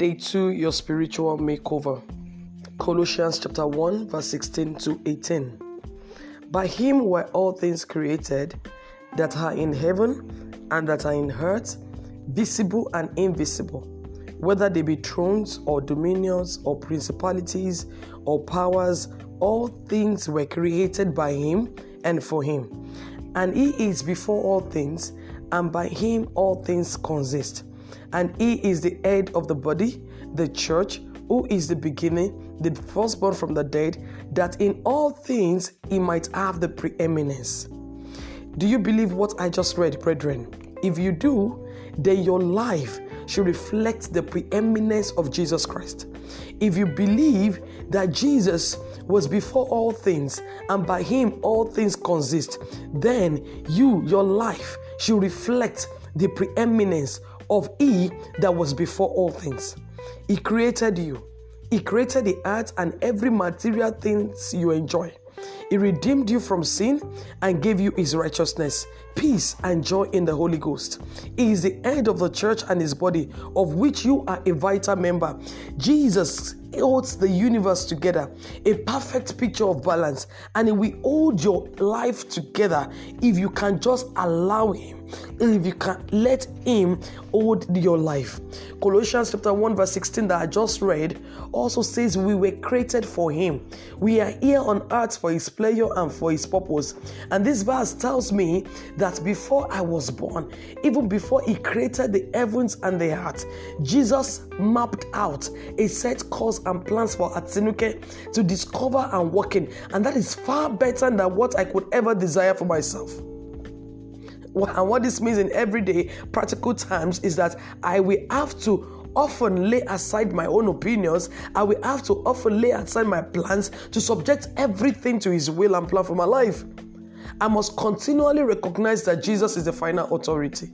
Day 2 Your Spiritual Makeover. Colossians chapter 1, verse 16 to 18. By him were all things created that are in heaven and that are in earth, visible and invisible, whether they be thrones or dominions or principalities or powers, all things were created by him and for him. And he is before all things, and by him all things consist and he is the head of the body, the church, who is the beginning, the firstborn from the dead, that in all things he might have the preeminence. Do you believe what I just read, brethren? If you do, then your life should reflect the preeminence of Jesus Christ. If you believe that Jesus was before all things and by him all things consist, then you, your life, should reflect the preeminence of He that was before all things. He created you. He created the earth and every material things you enjoy. He redeemed you from sin and gave you his righteousness, peace, and joy in the Holy Ghost. He is the head of the church and his body, of which you are a vital member. Jesus holds the universe together, a perfect picture of balance, and He will hold your life together if you can just allow Him, if you can let Him hold your life. Colossians chapter 1, verse 16, that I just read, also says, We were created for Him. We are here on earth for His pleasure and for His purpose. And this verse tells me that before I was born, even before He created the heavens and the earth, Jesus mapped out a set course and plans for Atinuke to discover and work in. And that is far better than what I could ever desire for myself. And what this means in everyday practical times is that I will have to often lay aside my own opinions. I will have to often lay aside my plans to subject everything to His will and plan for my life. I must continually recognize that Jesus is the final authority.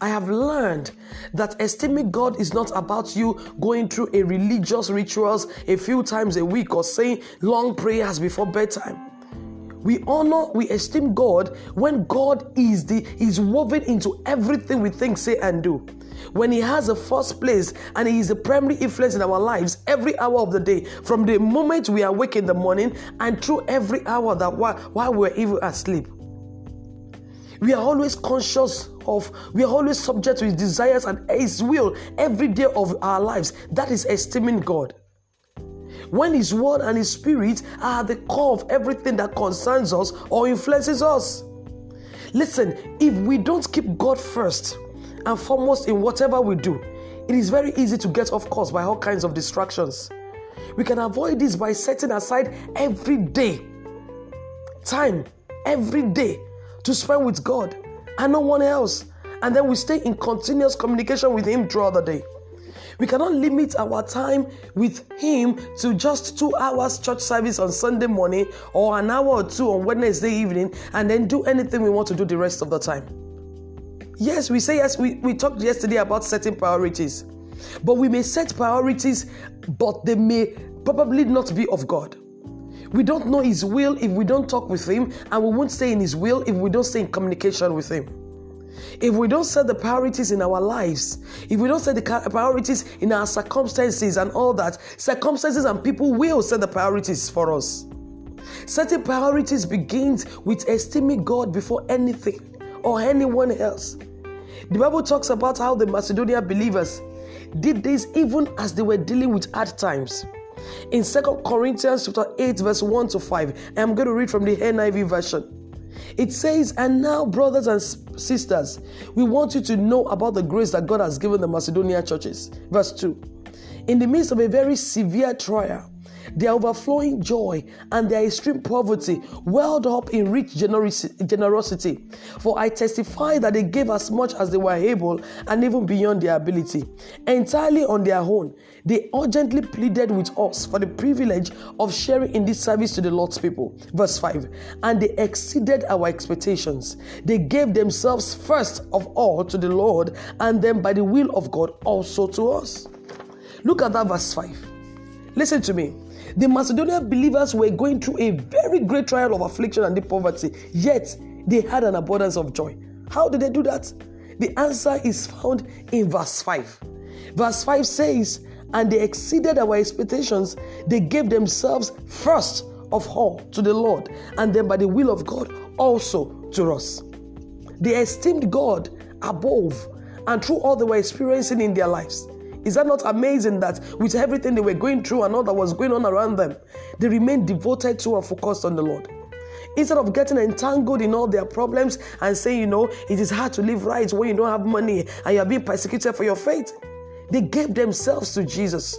I have learned that esteeming God is not about you going through a religious rituals a few times a week or saying long prayers before bedtime. We honor, we esteem God when God is the is woven into everything we think, say, and do. When He has a first place and He is the primary influence in our lives every hour of the day, from the moment we awake in the morning and through every hour that while, while we're even asleep. We are always conscious of, we are always subject to His desires and His will every day of our lives. That is esteeming God. When His word and His spirit are the core of everything that concerns us or influences us. Listen, if we don't keep God first and foremost in whatever we do, it is very easy to get off course by all kinds of distractions. We can avoid this by setting aside every day time, every day to spend with God and no one else. And then we stay in continuous communication with Him throughout the day. We cannot limit our time with Him to just two hours church service on Sunday morning or an hour or two on Wednesday evening and then do anything we want to do the rest of the time. Yes, we say yes, we, we talked yesterday about setting priorities. But we may set priorities, but they may probably not be of God. We don't know His will if we don't talk with Him, and we won't stay in His will if we don't stay in communication with Him. If we don't set the priorities in our lives, if we don't set the priorities in our circumstances and all that, circumstances and people will set the priorities for us. Setting priorities begins with esteeming God before anything or anyone else. The Bible talks about how the Macedonian believers did this even as they were dealing with hard times. In 2 Corinthians chapter 8, verse 1 to 5, I'm going to read from the NIV version. It says, And now, brothers and sisters, we want you to know about the grace that God has given the Macedonian churches. Verse 2 In the midst of a very severe trial, their overflowing joy and their extreme poverty welled up in rich generosity. For I testify that they gave as much as they were able and even beyond their ability. Entirely on their own, they urgently pleaded with us for the privilege of sharing in this service to the Lord's people. Verse 5 And they exceeded our expectations. They gave themselves first of all to the Lord, and then by the will of God also to us. Look at that verse 5. Listen to me. The Macedonian believers were going through a very great trial of affliction and deep poverty, yet they had an abundance of joy. How did they do that? The answer is found in verse 5. Verse 5 says, And they exceeded our expectations. They gave themselves first of all to the Lord, and then by the will of God also to us. They esteemed God above and through all they were experiencing in their lives. Is that not amazing that with everything they were going through and all that was going on around them, they remained devoted to and focused on the Lord? Instead of getting entangled in all their problems and saying, you know, it is hard to live right when you don't have money and you are being persecuted for your faith, they gave themselves to Jesus.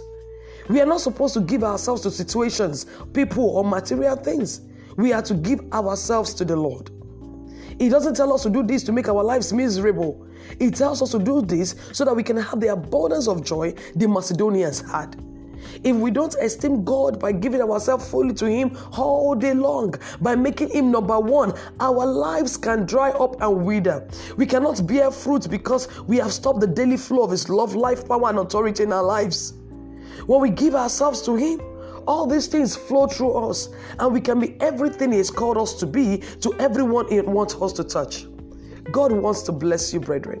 We are not supposed to give ourselves to situations, people, or material things. We are to give ourselves to the Lord. He doesn't tell us to do this to make our lives miserable. He tells us to do this so that we can have the abundance of joy the Macedonians had. If we don't esteem God by giving ourselves fully to Him all day long, by making Him number one, our lives can dry up and wither. We cannot bear fruit because we have stopped the daily flow of His love, life, power, and authority in our lives. When we give ourselves to Him, all these things flow through us, and we can be everything He has called us to be to everyone He wants us to touch. God wants to bless you, brethren.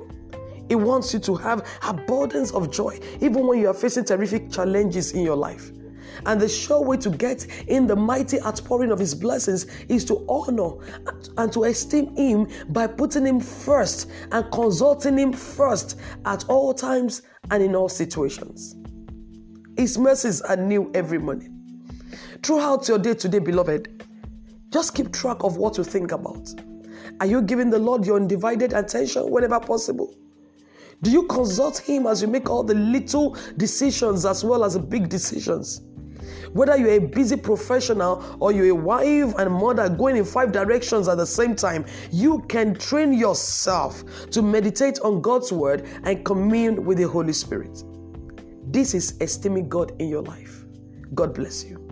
He wants you to have abundance of joy, even when you are facing terrific challenges in your life. And the sure way to get in the mighty outpouring of His blessings is to honor and to esteem Him by putting Him first and consulting Him first at all times and in all situations. His mercies are new every morning. Throughout your day today, beloved, just keep track of what you think about. Are you giving the Lord your undivided attention whenever possible? Do you consult Him as you make all the little decisions as well as the big decisions? Whether you're a busy professional or you're a wife and mother going in five directions at the same time, you can train yourself to meditate on God's Word and commune with the Holy Spirit. This is esteeming God in your life. God bless you.